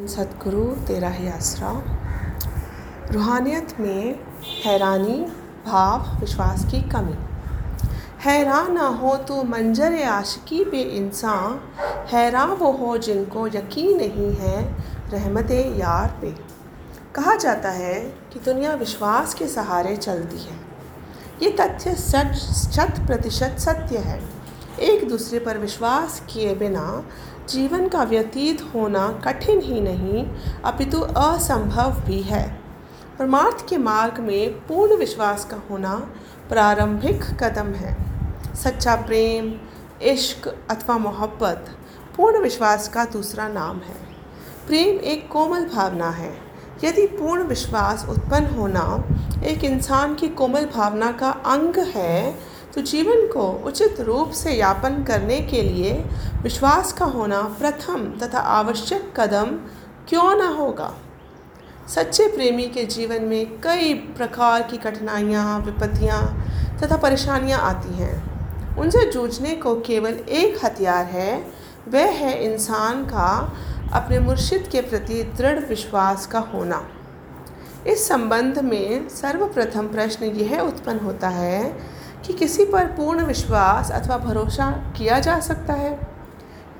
सतगुरु, तेरा ही आसरा। रूहानियत में हैरानी, भाव, विश्वास की कमी। हैरान ना हो तो मंजर आशिकी पे इंसान। हैरान वो हो जिनको यकीन नहीं है रहमत यार पे। कहा जाता है कि दुनिया विश्वास के सहारे चलती है। ये तथ्य सच शत प्रतिशत सत्य है। एक दूसरे पर विश्वास किए बिना जीवन का व्यतीत होना कठिन ही नहीं, अपितु असंभव भी है। परमार्थ के मार्ग में पूर्ण विश्वास का होना प्रारंभिक कदम है। सच्चा प्रेम, इश्क अथवा मोहब्बत, पूर्ण विश्वास का दूसरा नाम है। प्रेम एक कोमल भावना है। यदि पूर्ण विश्वास उत्पन्न होना एक इंसान की कोमल भावना का अंग है तो जीवन को उचित रूप से यापन करने के लिए विश्वास का होना प्रथम तथा आवश्यक कदम क्यों न होगा? सच्चे प्रेमी के जीवन में कई प्रकार की कठिनाइयाँ, विपत्तियाँ तथा परेशानियाँ आती हैं। उनसे जूझने को केवल एक हथियार है, वह है इंसान का अपने मुर्शिद के प्रति दृढ़ विश्वास का होना। इस संबंध में सर्वप्रथम प्रश्न यह उत्पन्न होता है कि किसी पर पूर्ण विश्वास अथवा भरोसा किया जा सकता है?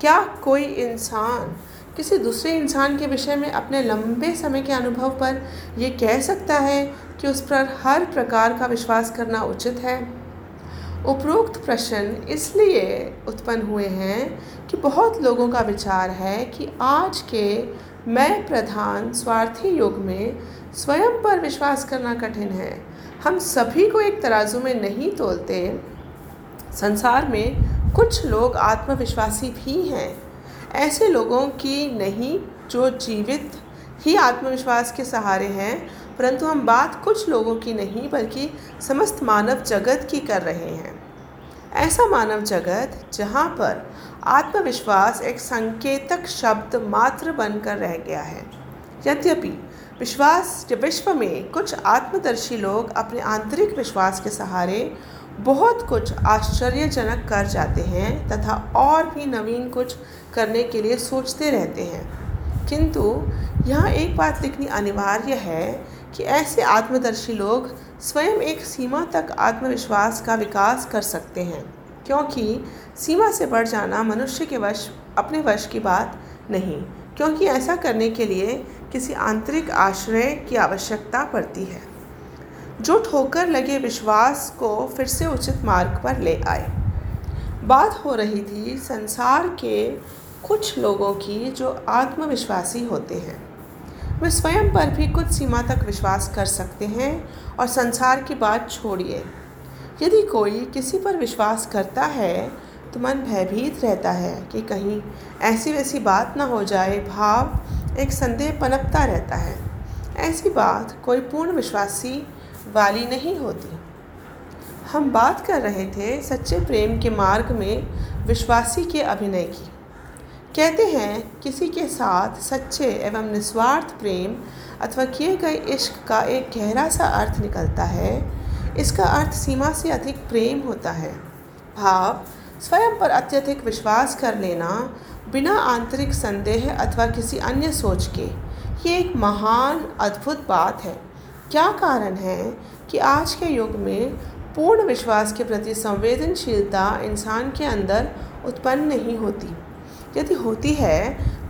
क्या कोई इंसान किसी दूसरे इंसान के विषय में अपने लंबे समय के अनुभव पर ये कह सकता है कि उस पर हर प्रकार का विश्वास करना उचित है? उपरोक्त प्रश्न इसलिए उत्पन्न हुए हैं कि बहुत लोगों का विचार है कि आज के मैं प्रधान स्वार्थी युग में स्वयं पर विश्वास करना कठिन है। हम सभी को एक तराजू में नहीं तोलते। संसार में कुछ लोग आत्मविश्वासी भी हैं। ऐसे लोगों की नहीं जो जीवित ही आत्मविश्वास के सहारे हैं, परंतु हम बात कुछ लोगों की नहीं, बल्कि समस्त मानव जगत की कर रहे हैं। ऐसा मानव जगत जहाँ पर आत्मविश्वास एक संकेतक शब्द मात्र बनकर रह गया है। यद्यपि विश्वास जब विश्व में कुछ आत्मदर्शी लोग अपने आंतरिक विश्वास के सहारे बहुत कुछ आश्चर्यजनक कर जाते हैं तथा और भी नवीन कुछ करने के लिए सोचते रहते हैं। किंतु यहाँ एक बात लिखनी अनिवार्य है कि ऐसे आत्मदर्शी लोग स्वयं एक सीमा तक आत्मविश्वास का विकास कर सकते हैं, क्योंकि सीमा से बढ़ जाना मनुष्य के वश, अपने वश की बात नहीं क्योंकि ऐसा करने के लिए किसी आंतरिक आश्रय की आवश्यकता पड़ती है। जो ठोकर लगे विश्वास को फिर से उचित मार्ग पर ले आए। बात हो रही थी संसार के कुछ लोगों की जो आत्मविश्वासी होते हैं। वे स्वयं पर भी कुछ सीमा तक विश्वास कर सकते हैं और संसार की बात छोड़िए। यदि कोई किसी पर विश्वास करता है तो मन भयभीत रहता है कि कहीं ऐसी वैसी बात ना हो जाए, भाव एक संदेह पनपता रहता है। ऐसी बात कोई पूर्ण विश्वासी वाली नहीं होती। हम बात कर रहे थे सच्चे प्रेम के मार्ग में विश्वासी के अभिनय की। कहते हैं, किसी के साथ सच्चे एवं निस्वार्थ प्रेम अथवा किए गए इश्क का एक गहरा सा अर्थ निकलता है, इसका अर्थ सीमा से अधिक प्रेम होता है। भाव स्वयं पर अत्यधिक विश्वास कर लेना, बिना आंतरिक संदेह अथवा किसी अन्य सोच के, ये एक महान अद्भुत बात है। क्या कारण है कि आज के युग में पूर्ण विश्वास के प्रति संवेदनशीलता इंसान के अंदर उत्पन्न नहीं होती? यदि होती है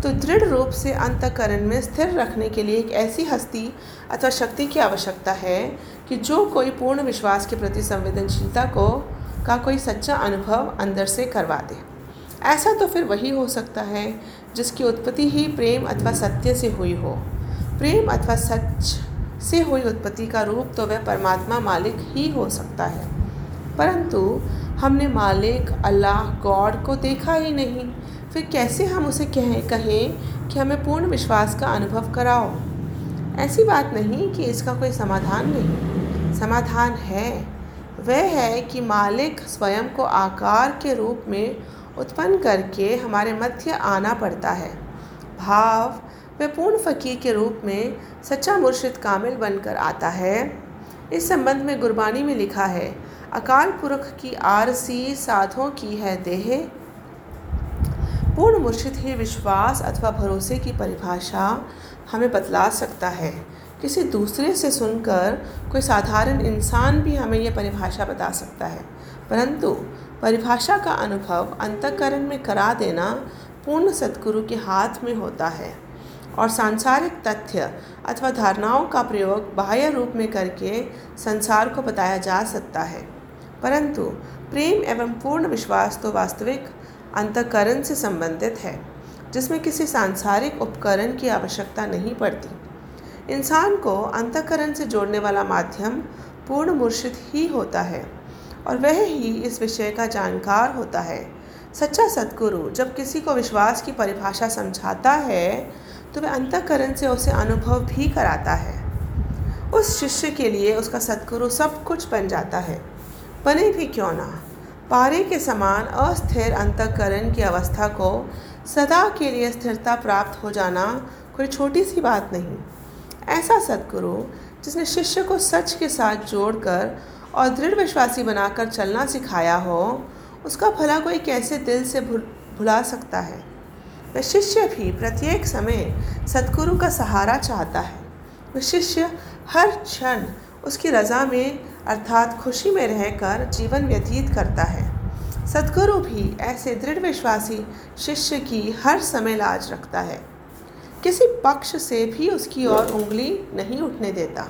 तो दृढ़ रूप से अंतकरण में स्थिर रखने के लिए एक ऐसी हस्ती अथवा शक्ति की आवश्यकता है कि जो कोई पूर्ण विश्वास के प्रति संवेदनशीलता को का कोई सच्चा अनुभव अंदर से करवा दे। ऐसा तो फिर वही हो सकता है जिसकी उत्पत्ति ही प्रेम अथवा सत्य से हुई हो। प्रेम अथवा सच से हुई उत्पत्ति का रूप तो वह परमात्मा मालिक ही हो सकता है। परंतु हमने मालिक, अल्लाह, गॉड को देखा ही नहीं। फिर कैसे हम उसे कहें कहें कि हमें पूर्ण विश्वास का अनुभव कराओ? ऐसी बात नहीं कि इसका कोई समाधान नहीं। समाधान है। वह है कि मालिक स्वयं को आकार के रूप में उत्पन्न करके हमारे मध्य आना पड़ता है। भाव, वह पूर्ण फ़कीर के रूप में सच्चा मुर्शिद कामिल बनकर आता है। इस संबंध में गुरबानी में लिखा है, अकाल पुरख की आरसी साधों की है देह। पूर्ण मुर्शिद ही विश्वास अथवा भरोसे की परिभाषा हमें बतला सकता है। किसी दूसरे से सुनकर कोई साधारण इंसान भी हमें यह परिभाषा बता सकता है। परंतु परिभाषा का अनुभव अंतकरण में करा देना पूर्ण सदगुरु के हाथ में होता है और सांसारिक तथ्य अथवा धारणाओं का प्रयोग बाह्य रूप में करके संसार को बताया जा सकता है। परंतु प्रेम एवं पूर्ण विश्वास तो वास्तविक अंतकरण से संबंधित है, जिसमें किसी सांसारिक उपकरण की आवश्यकता नहीं पड़ती। इंसान को अंतकरण से जोड़ने वाला माध्यम पूर्ण मुर्शिद ही होता है, और वह ही इस विषय का जानकार होता है। सच्चा सदगुरु जब किसी को विश्वास की परिभाषा समझाता है तो वह अंतकरण से उसे अनुभव भी कराता है। उस शिष्य के लिए उसका सदगुरु सब कुछ बन जाता है। बने भी क्यों ना? पारे के समान अस्थिर अंतकरण की अवस्था को सदा के लिए स्थिरता प्राप्त हो जाना कोई छोटी सी बात नहीं। ऐसा सदगुरु, जिसने शिष्य को सच के साथ जोड़कर और दृढ़ विश्वासी बनाकर चलना सिखाया हो, उसका भला कोई कैसे दिल से भुला सकता है? वह शिष्य भी प्रत्येक समय सदगुरु का सहारा चाहता है। वह शिष्य हर क्षण उसकी रज़ा में, अर्थात खुशी में रहकर जीवन व्यतीत करता है। सदगुरु भी ऐसे दृढ़ विश्वासी शिष्य की हर समय लाज रखता है। किसी पक्ष से भी उसकी ओर उंगली नहीं उठने देता।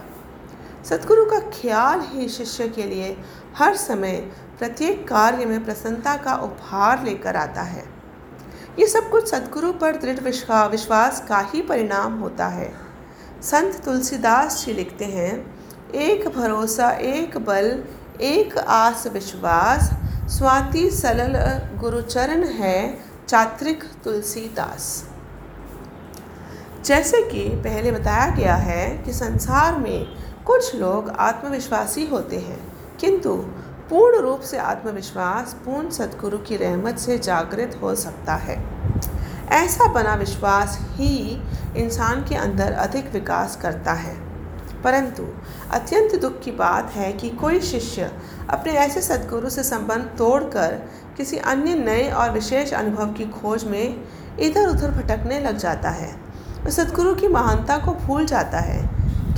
सदगुरु का ख्याल ही शिष्य के लिए हर समय प्रत्येक कार्य में प्रसन्नता का उपहार लेकर आता है। ये सब कुछ सदगुरु पर दृढ़ विश्वास का ही परिणाम होता है। संत तुलसीदास जी लिखते हैं, एक भरोसा, एक बल, एक आस विश्वास, स्वाति सलल गुरुचरण है चात्रिक तुलसीदास। जैसे कि पहले बताया गया है कि संसार में कुछ लोग आत्मविश्वासी होते हैं, किंतु पूर्ण रूप से आत्मविश्वास पूर्ण सदगुरु की रहमत से जागृत हो सकता है। ऐसा बना विश्वास ही इंसान के अंदर अधिक विकास करता है। परंतु अत्यंत दुख की बात है कि कोई शिष्य अपने ऐसे सदगुरु से संबंध तोड़कर किसी अन्य नए और विशेष अनुभव की खोज में इधर उधर भटकने लग जाता है। वह सदगुरु की महानता को भूल जाता है।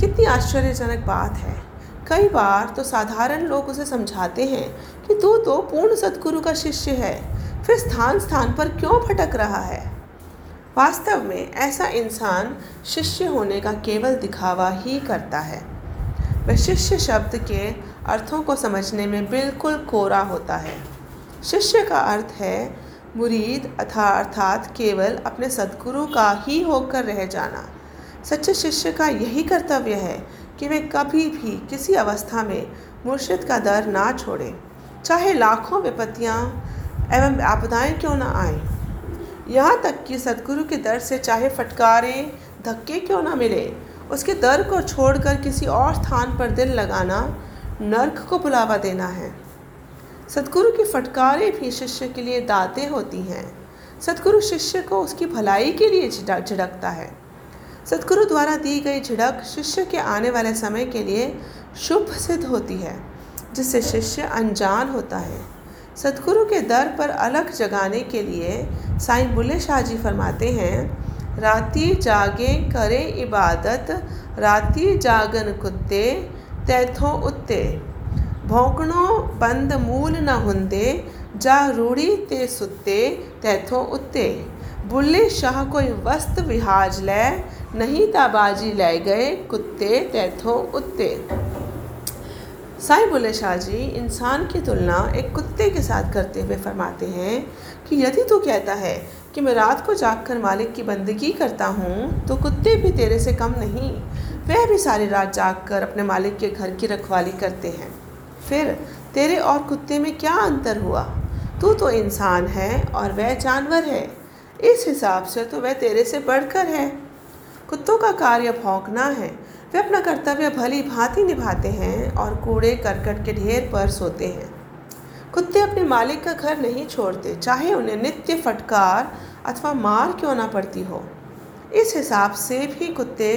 कितनी आश्चर्यजनक बात है। कई बार तो साधारण लोग उसे समझाते हैं कि तू तो पूर्ण सदगुरु का शिष्य है, फिर स्थान स्थान पर क्यों भटक रहा है? वास्तव में ऐसा इंसान शिष्य होने का केवल दिखावा ही करता है। वह शिष्य शब्द के अर्थों को समझने में बिल्कुल कोरा होता है। शिष्य का अर्थ है मुरीद अथा अर्थात केवल अपने सदगुरु का ही होकर रह जाना। सच्चे शिष्य का यही कर्तव्य है कि वे कभी भी किसी अवस्था में मुर्शिद का दर ना छोड़े। चाहे लाखों विपत्तियाँ एवं आपदाएँ क्यों ना आए। यहाँ तक कि सदगुरु के दर से चाहे फटकारे, धक्के क्यों ना मिले, उसके दर को छोड़कर किसी और स्थान पर दिल लगाना, नर्क को बुलावा देना है। सदगुरु की फटकारें भी शिष्य के लिए दाते होती हैं। सदगुरु शिष्य को उसकी भलाई के लिए झिड़कता है। सदगुरु द्वारा दी गई झिड़क शिष्य के आने वाले समय के लिए शुभ सिद्ध होती है, जिससे शिष्य अनजान होता है। सदगुरु के दर पर अलग जगाने के लिए साईं बुल्ले शाह जी फरमाते हैं, राती जागे करे इबादत, राती जागन कुत्ते, तैथों उत्ते। भौंकणों बंद मूल न हुंदे, जा रूढ़ी ते सुत्ते, तैथों उत्ते। बुल्ले शाह कोई वस्त विहाज लै, नहीं ताबाजी लै गए कुत्ते, तैथों उत्ते। साई बुल्ले शाह जी, इंसान की तुलना एक कुत्ते के साथ करते हुए फरमाते हैं कि यदि तू कहता है कि मैं रात को जागकर मालिक की बंदगी करता हूँ तो कुत्ते भी तेरे से कम नहीं। वह भी सारी रात जागकर अपने मालिक के घर की रखवाली करते हैं। फिर तेरे और कुत्ते में क्या अंतर हुआ? तू तो इंसान है और वह जानवर है। इस हिसाब से तो वह तेरे से बढ़कर है। कुत्तों का कार्य भौंकना है। वे अपना कर्तव्य भली भांति निभाते हैं और कूड़े करकट के ढेर पर सोते हैं। कुत्ते अपने मालिक का घर नहीं छोड़ते, चाहे उन्हें नित्य फटकार अथवा मार क्यों ना पड़ती हो। इस हिसाब से भी कुत्ते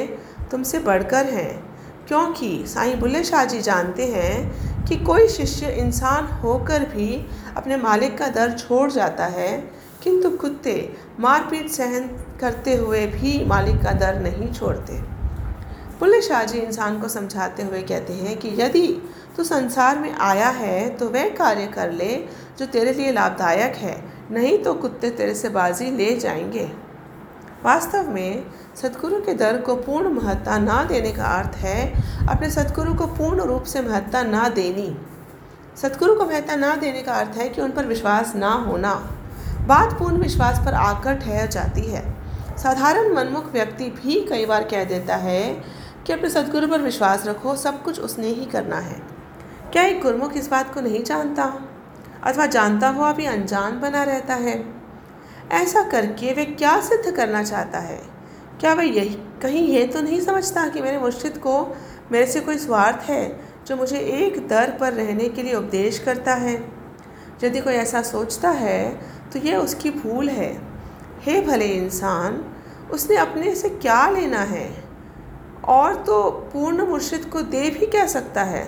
तुमसे बढ़कर हैं, क्योंकि साईं बुल्ले शाह जी जानते हैं कि कोई शिष्य इंसान होकर भी अपने मालिक का दर छोड़ जाता है, किंतु कुत्ते मारपीट सहन करते हुए भी मालिक का दर नहीं छोड़ते। बुल्ले शाहजी इंसान को समझाते हुए कहते हैं कि यदि तू संसार में आया है तो वह कार्य कर ले जो तेरे लिए लाभदायक है, नहीं तो कुत्ते तेरे से बाजी ले जाएँगे। वास्तव में सदगुरु के दर को पूर्ण महत्ता ना देने का अर्थ है अपने सदगुरु को पूर्ण रूप से महत्ता ना देनी। सदगुरु को महत्ता ना देने का अर्थ है कि उन पर विश्वास ना होना। बात पूर्ण विश्वास पर आकर ठहर जाती है। साधारण मनमुख व्यक्ति भी कई बार कह देता है कि अपने सदगुरु पर विश्वास रखो, सब कुछ उसने ही करना है। क्या एक गुरमुख इस बात को नहीं जानता? अथवा जानता हुआ भी अनजान बना रहता है। ऐसा करके वे क्या सिद्ध करना चाहता है? क्या वह यही, कहीं ये तो नहीं समझता कि मेरे मुर्शिद को मेरे से कोई स्वार्थ है जो मुझे एक दर पर रहने के लिए उपदेश करता है? यदि कोई ऐसा सोचता है तो यह उसकी भूल है। हे भले इंसान, उसने अपने से क्या लेना है? और तो पूर्ण मुर्शिद को दे भी कह सकता है।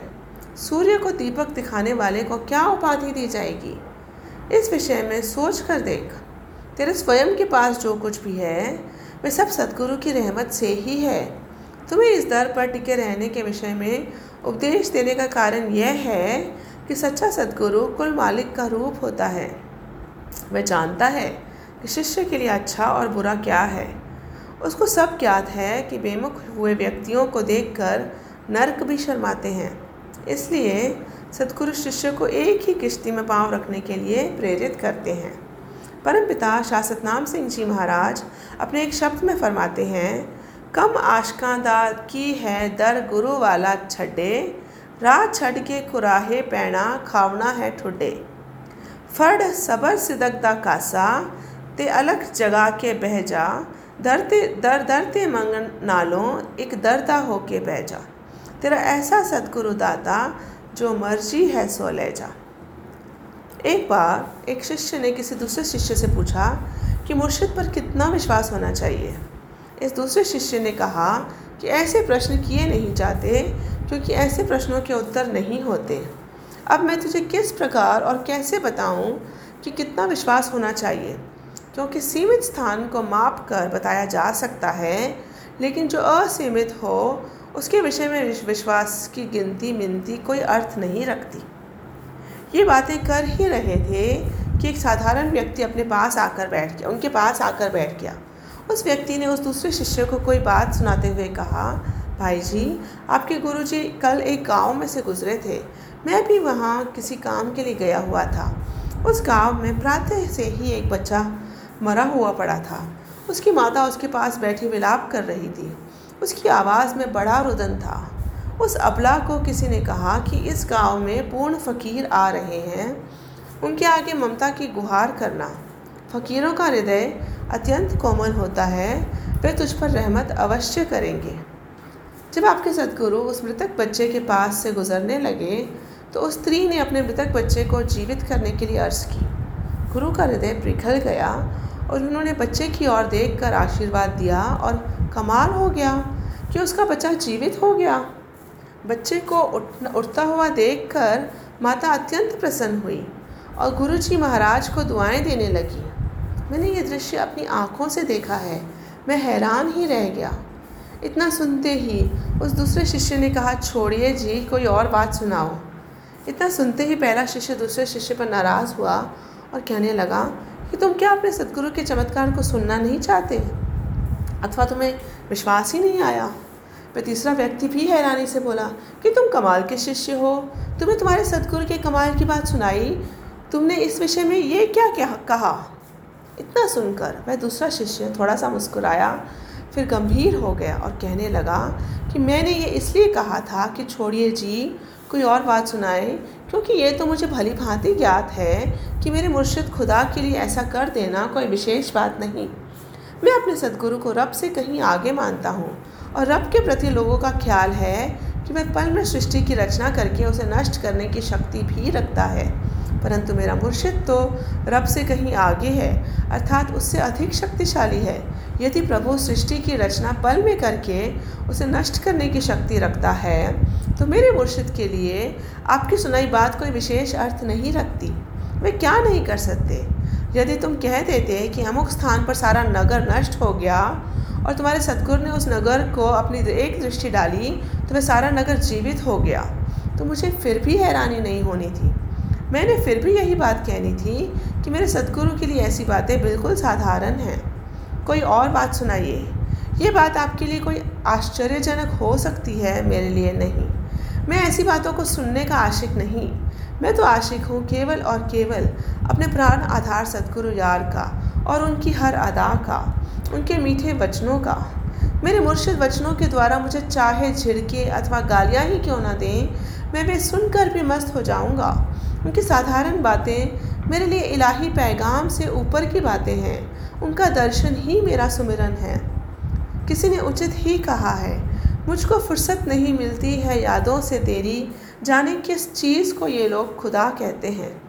सूर्य को दीपक दिखाने वाले को क्या उपाधि दी जाएगी? इस विषय में सोच कर देख। तेरे स्वयं के पास जो कुछ भी है, वह सब सदगुरु की रहमत से ही है। तुम्हें इस दर पर टिके रहने के विषय में उपदेश देने का कारण यह है कि सच्चा सदगुरु कुल मालिक का रूप होता है। वह जानता है कि शिष्य के लिए अच्छा और बुरा क्या है। उसको सब ज्ञात है कि बेमुख हुए व्यक्तियों को देखकर नरक भी शर्माते हैं। इसलिए सदगुरु शिष्य को एक ही किश्ती में पाँव रखने के लिए प्रेरित करते हैं। परमपिता शासतनाम सिंह जी महाराज अपने एक शब्द में फरमाते हैं, कम आशकांदा की है दर गुरु वाला छड्डे राह छड़ के कुराहे पैना खावना है ठुड्डे। फड़ सबर सिदक दा कासा, ते अलग जगा के बह जा दरते दर दरते मंगन नालों एक दरदा हो के बह जा तेरा ऐसा सतगुरु दाता जो मर्ज़ी है सो ले जा। एक बार एक शिष्य ने किसी दूसरे शिष्य से पूछा कि मुर्शिद पर कितना विश्वास होना चाहिए। इस दूसरे शिष्य ने कहा कि ऐसे प्रश्न किए नहीं जाते, क्योंकि ऐसे प्रश्नों के उत्तर नहीं होते। अब मैं तुझे किस प्रकार और कैसे बताऊँ कि कितना विश्वास होना चाहिए? क्योंकि सीमित स्थान को माप कर बताया जा सकता है, लेकिन जो असीमित हो, उसके विषय में विश्वास की गिनती मिनती कोई अर्थ नहीं रखती। ये बातें कर ही रहे थे कि एक साधारण व्यक्ति अपने पास आकर बैठ गया, उनके पास आकर बैठ गया। उस व्यक्ति ने उस दूसरे शिष्य को कोई बात सुनाते हुए कहा, भाई जी, आपके गुरु जी कल एक गाँव में से गुजरे थे। मैं भी वहाँ किसी काम के लिए गया हुआ था। उस गाँव में प्रातः से ही एक बच्चा मरा हुआ पड़ा था। उसकी माता उसके पास बैठी विलाप कर रही थी। उसकी आवाज़ में बड़ा रुदन था। उस अबला को किसी ने कहा कि इस गाँव में पूर्ण फ़कीर आ रहे हैं। उनके आगे ममता की गुहार करना। फ़कीरों का हृदय अत्यंत कोमल होता है। वे तुझ पर रहमत अवश्य करेंगे। जब आपके सदगुरु उस मृतक बच्चे के पास से गुजरने लगे तो उस स्त्री ने अपने मृतक बच्चे को जीवित करने के लिए अर्ज़ की। गुरु का हृदय पिघल गया और उन्होंने बच्चे की ओर देख कर आशीर्वाद दिया और कमाल हो गया कि उसका बच्चा जीवित हो गया। बच्चे को उठ उठता हुआ देखकर माता अत्यंत प्रसन्न हुई और गुरु जी महाराज को दुआएँ देने लगी। मैंने ये दृश्य अपनी आँखों से देखा है। मैं हैरान ही रह गया। इतना सुनते ही उस दूसरे शिष्य ने कहा, छोड़िए जी, कोई और बात सुनाओ। इतना सुनते ही पहला शिष्य दूसरे शिष्य पर नाराज़ हुआ और कहने लगा कि, तुम क्या अपने सदगुरु के चमत्कार को सुनना नहीं चाहते? अथवा तुम्हें विश्वास ही नहीं आया? फिर तीसरा व्यक्ति भी हैरानी से बोला कि तुम कमाल के शिष्य हो। तुम्हें तुम्हारे सदगुरु के कमाल की बात सुनाई। तुमने इस विषय में ये क्या क्या कहा? इतना सुनकर वह दूसरा शिष्य थोड़ा सा मुस्कुराया, फिर गंभीर हो गया और कहने लगा कि मैंने ये इसलिए कहा था कि छोड़िए जी, कोई और बात सुनाए, क्योंकि ये तो मुझे भली भांति ज्ञात है कि मेरे मुर्शिद खुदा के लिए ऐसा कर देना कोई विशेष बात नहीं। मैं अपने सदगुरु को रब से कहीं आगे मानता हूँ और रब के प्रति लोगों का ख्याल है कि वह पल में सृष्टि की रचना करके उसे नष्ट करने की शक्ति भी रखता है। परंतु मेरा मुर्शिद तो रब से कहीं आगे है, अर्थात उससे अधिक शक्तिशाली है। यदि प्रभु सृष्टि की रचना पल में करके उसे नष्ट करने की शक्ति रखता है तो मेरे मुर्शिद के लिए आपकी सुनाई बात कोई विशेष अर्थ नहीं रखती। वे क्या नहीं कर सकते? यदि तुम कह देते कि अमुक स्थान पर सारा नगर नष्ट हो गया और तुम्हारे सदगुरु ने उस नगर को अपनी एक दृष्टि डाली तो वह सारा नगर जीवित हो गया। तो मुझे फिर भी हैरानी नहीं होनी थी। मैंने फिर भी यही बात कहनी थी कि मेरे सदगुरु के लिए ऐसी बातें बिल्कुल साधारण हैं। कोई और बात सुनाइए। ये बात आपके लिए कोई आश्चर्यजनक हो सकती है, मेरे लिए नहीं। मैं ऐसी बातों को सुनने का आशिक नहीं। मैं तो आशिक हूँ केवल और केवल अपने प्राण आधार सदगुरु यार का और उनकी हर अदा का। उनके मीठे वचनों का। मेरे मुर्शिद वचनों के द्वारा मुझे चाहे झिड़के अथवा गालियाँ ही क्यों ना दें, मैं वे सुनकर भी मस्त हो जाऊँगा। उनकी साधारण बातें मेरे लिए इलाही पैगाम से ऊपर की बातें हैं। उनका दर्शन ही मेरा सुमिरन है। किसी ने उचित ही कहा है, मुझको फुर्सत नहीं मिलती है यादों से तेरी, जाने किस चीज़ को ये लोग खुदा कहते हैं।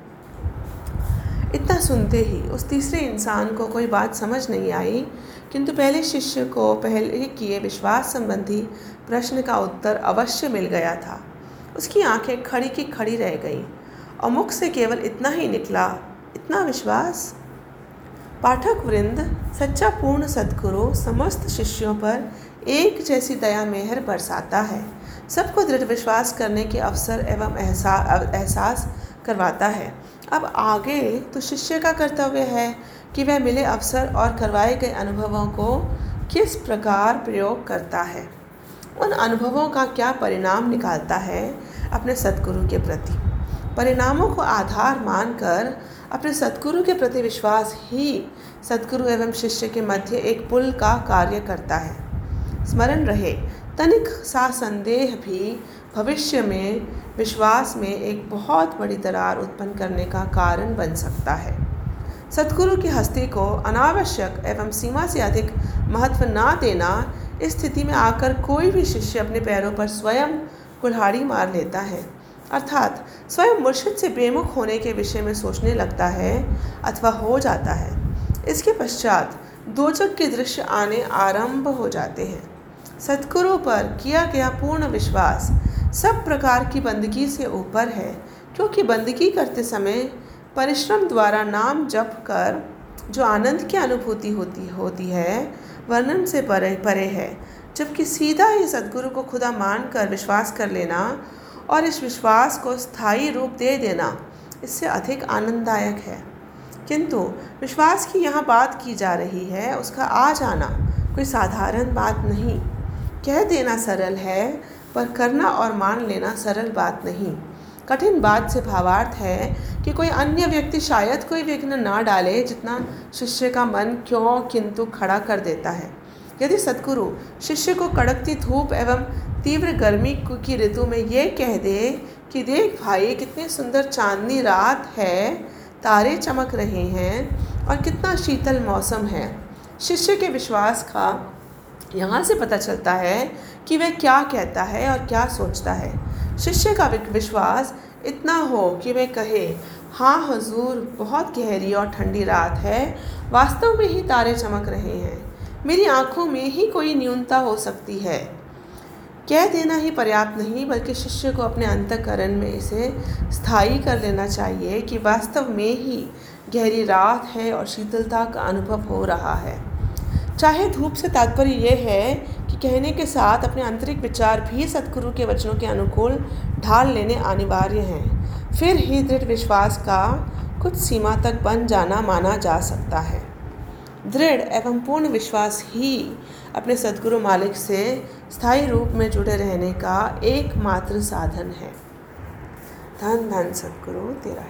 इतना सुनते ही उस तीसरे इंसान को कोई बात समझ नहीं आई, किंतु पहले शिष्य को पहले किए विश्वास संबंधी प्रश्न का उत्तर अवश्य मिल गया था। उसकी आँखें खड़ी की खड़ी रह गईं और मुख से केवल इतना ही निकला, इतना विश्वास। पाठक वृंद, सच्चा पूर्ण सदगुरु, समस्त शिष्यों पर एक जैसी दया मेहर बरसाता है। सबको दृढ़ विश्वास करने के अवसर एवं एहसास करवाता है। अब आगे तो शिष्य का कर्तव्य है कि वह मिले अवसर और करवाए गए अनुभवों को किस प्रकार प्रयोग करता है। उन अनुभवों का क्या परिणाम निकालता है अपने सदगुरु के प्रति? परिणामों को आधार मानकर अपने सदगुरु के प्रति विश्वास ही सदगुरु एवं शिष्य के मध्य एक पुल का कार्य करता है। स्मरण रहे तनिक सा संदेह भी भविष्य में विश्वास में एक बहुत बड़ी दरार उत्पन्न करने का कारण बन सकता है। सदगुरु की हस्ती को अनावश्यक एवं सीमा से अधिक महत्व ना देना इस स्थिति में आकर कोई भी शिष्य अपने पैरों पर स्वयं कुल्हाड़ी मार लेता है। अर्थात स्वयं मुर्शिद से बेमुख होने के विषय में सोचने लगता है अथवा हो जाता है। इसके पश्चात दोजक के दृश्य आने आरंभ हो जाते हैं। सदगुरु पर किया गया पूर्ण विश्वास सब प्रकार की बंदगी से ऊपर है, क्योंकि बंदगी करते समय परिश्रम द्वारा नाम जप कर जो आनंद की अनुभूति होती होती है, वर्णन से परे परे है। जबकि सीधा ही सदगुरु को खुदा मान कर विश्वास कर लेना और इस विश्वास को स्थायी रूप दे देना, इससे अधिक आनंददायक है। किंतु विश्वास की यहाँ बात की जा रही है, उसका आ जाना कोई साधारण बात नहीं। कह देना सरल है, पर करना और मान लेना सरल बात नहीं। कठिन बात से भावार्थ है कि कोई अन्य व्यक्ति शायद कोई विघ्न ना डाले जितना शिष्य का मन क्यों किंतु खड़ा कर देता है। यदि सदगुरु शिष्य को कड़कती धूप एवं तीव्र गर्मी की ऋतु में ये कह दे कि देख भाई, कितनी सुंदर चांदनी रात है, तारे चमक रहे हैं और कितना शीतल मौसम है। शिष्य के विश्वास का यहाँ से पता चलता है कि वह क्या कहता है और क्या सोचता है। शिष्य का विश्वास इतना हो कि वह कहे हाँ हजूर, बहुत गहरी और ठंडी रात है। वास्तव में ही तारे चमक रहे हैं। मेरी आँखों में ही कोई न्यूनता हो सकती है। कह देना ही पर्याप्त नहीं, बल्कि शिष्य को अपने अंतकरण में इसे स्थायी कर लेना चाहिए कि वास्तव में ही गहरी रात है और शीतलता का अनुभव हो रहा है। चाहे धूप से तात्पर्य यह है कि कहने के साथ अपने आंतरिक विचार भी सदगुरु के वचनों के अनुकूल ढाल लेने अनिवार्य हैं। फिर ही दृढ़ विश्वास का कुछ सीमा तक बन जाना माना जा सकता है। दृढ़ एवं पूर्ण विश्वास ही अपने सदगुरु मालिक से स्थायी रूप में जुड़े रहने का एकमात्र साधन है। धन धन सदगुरु, तेरा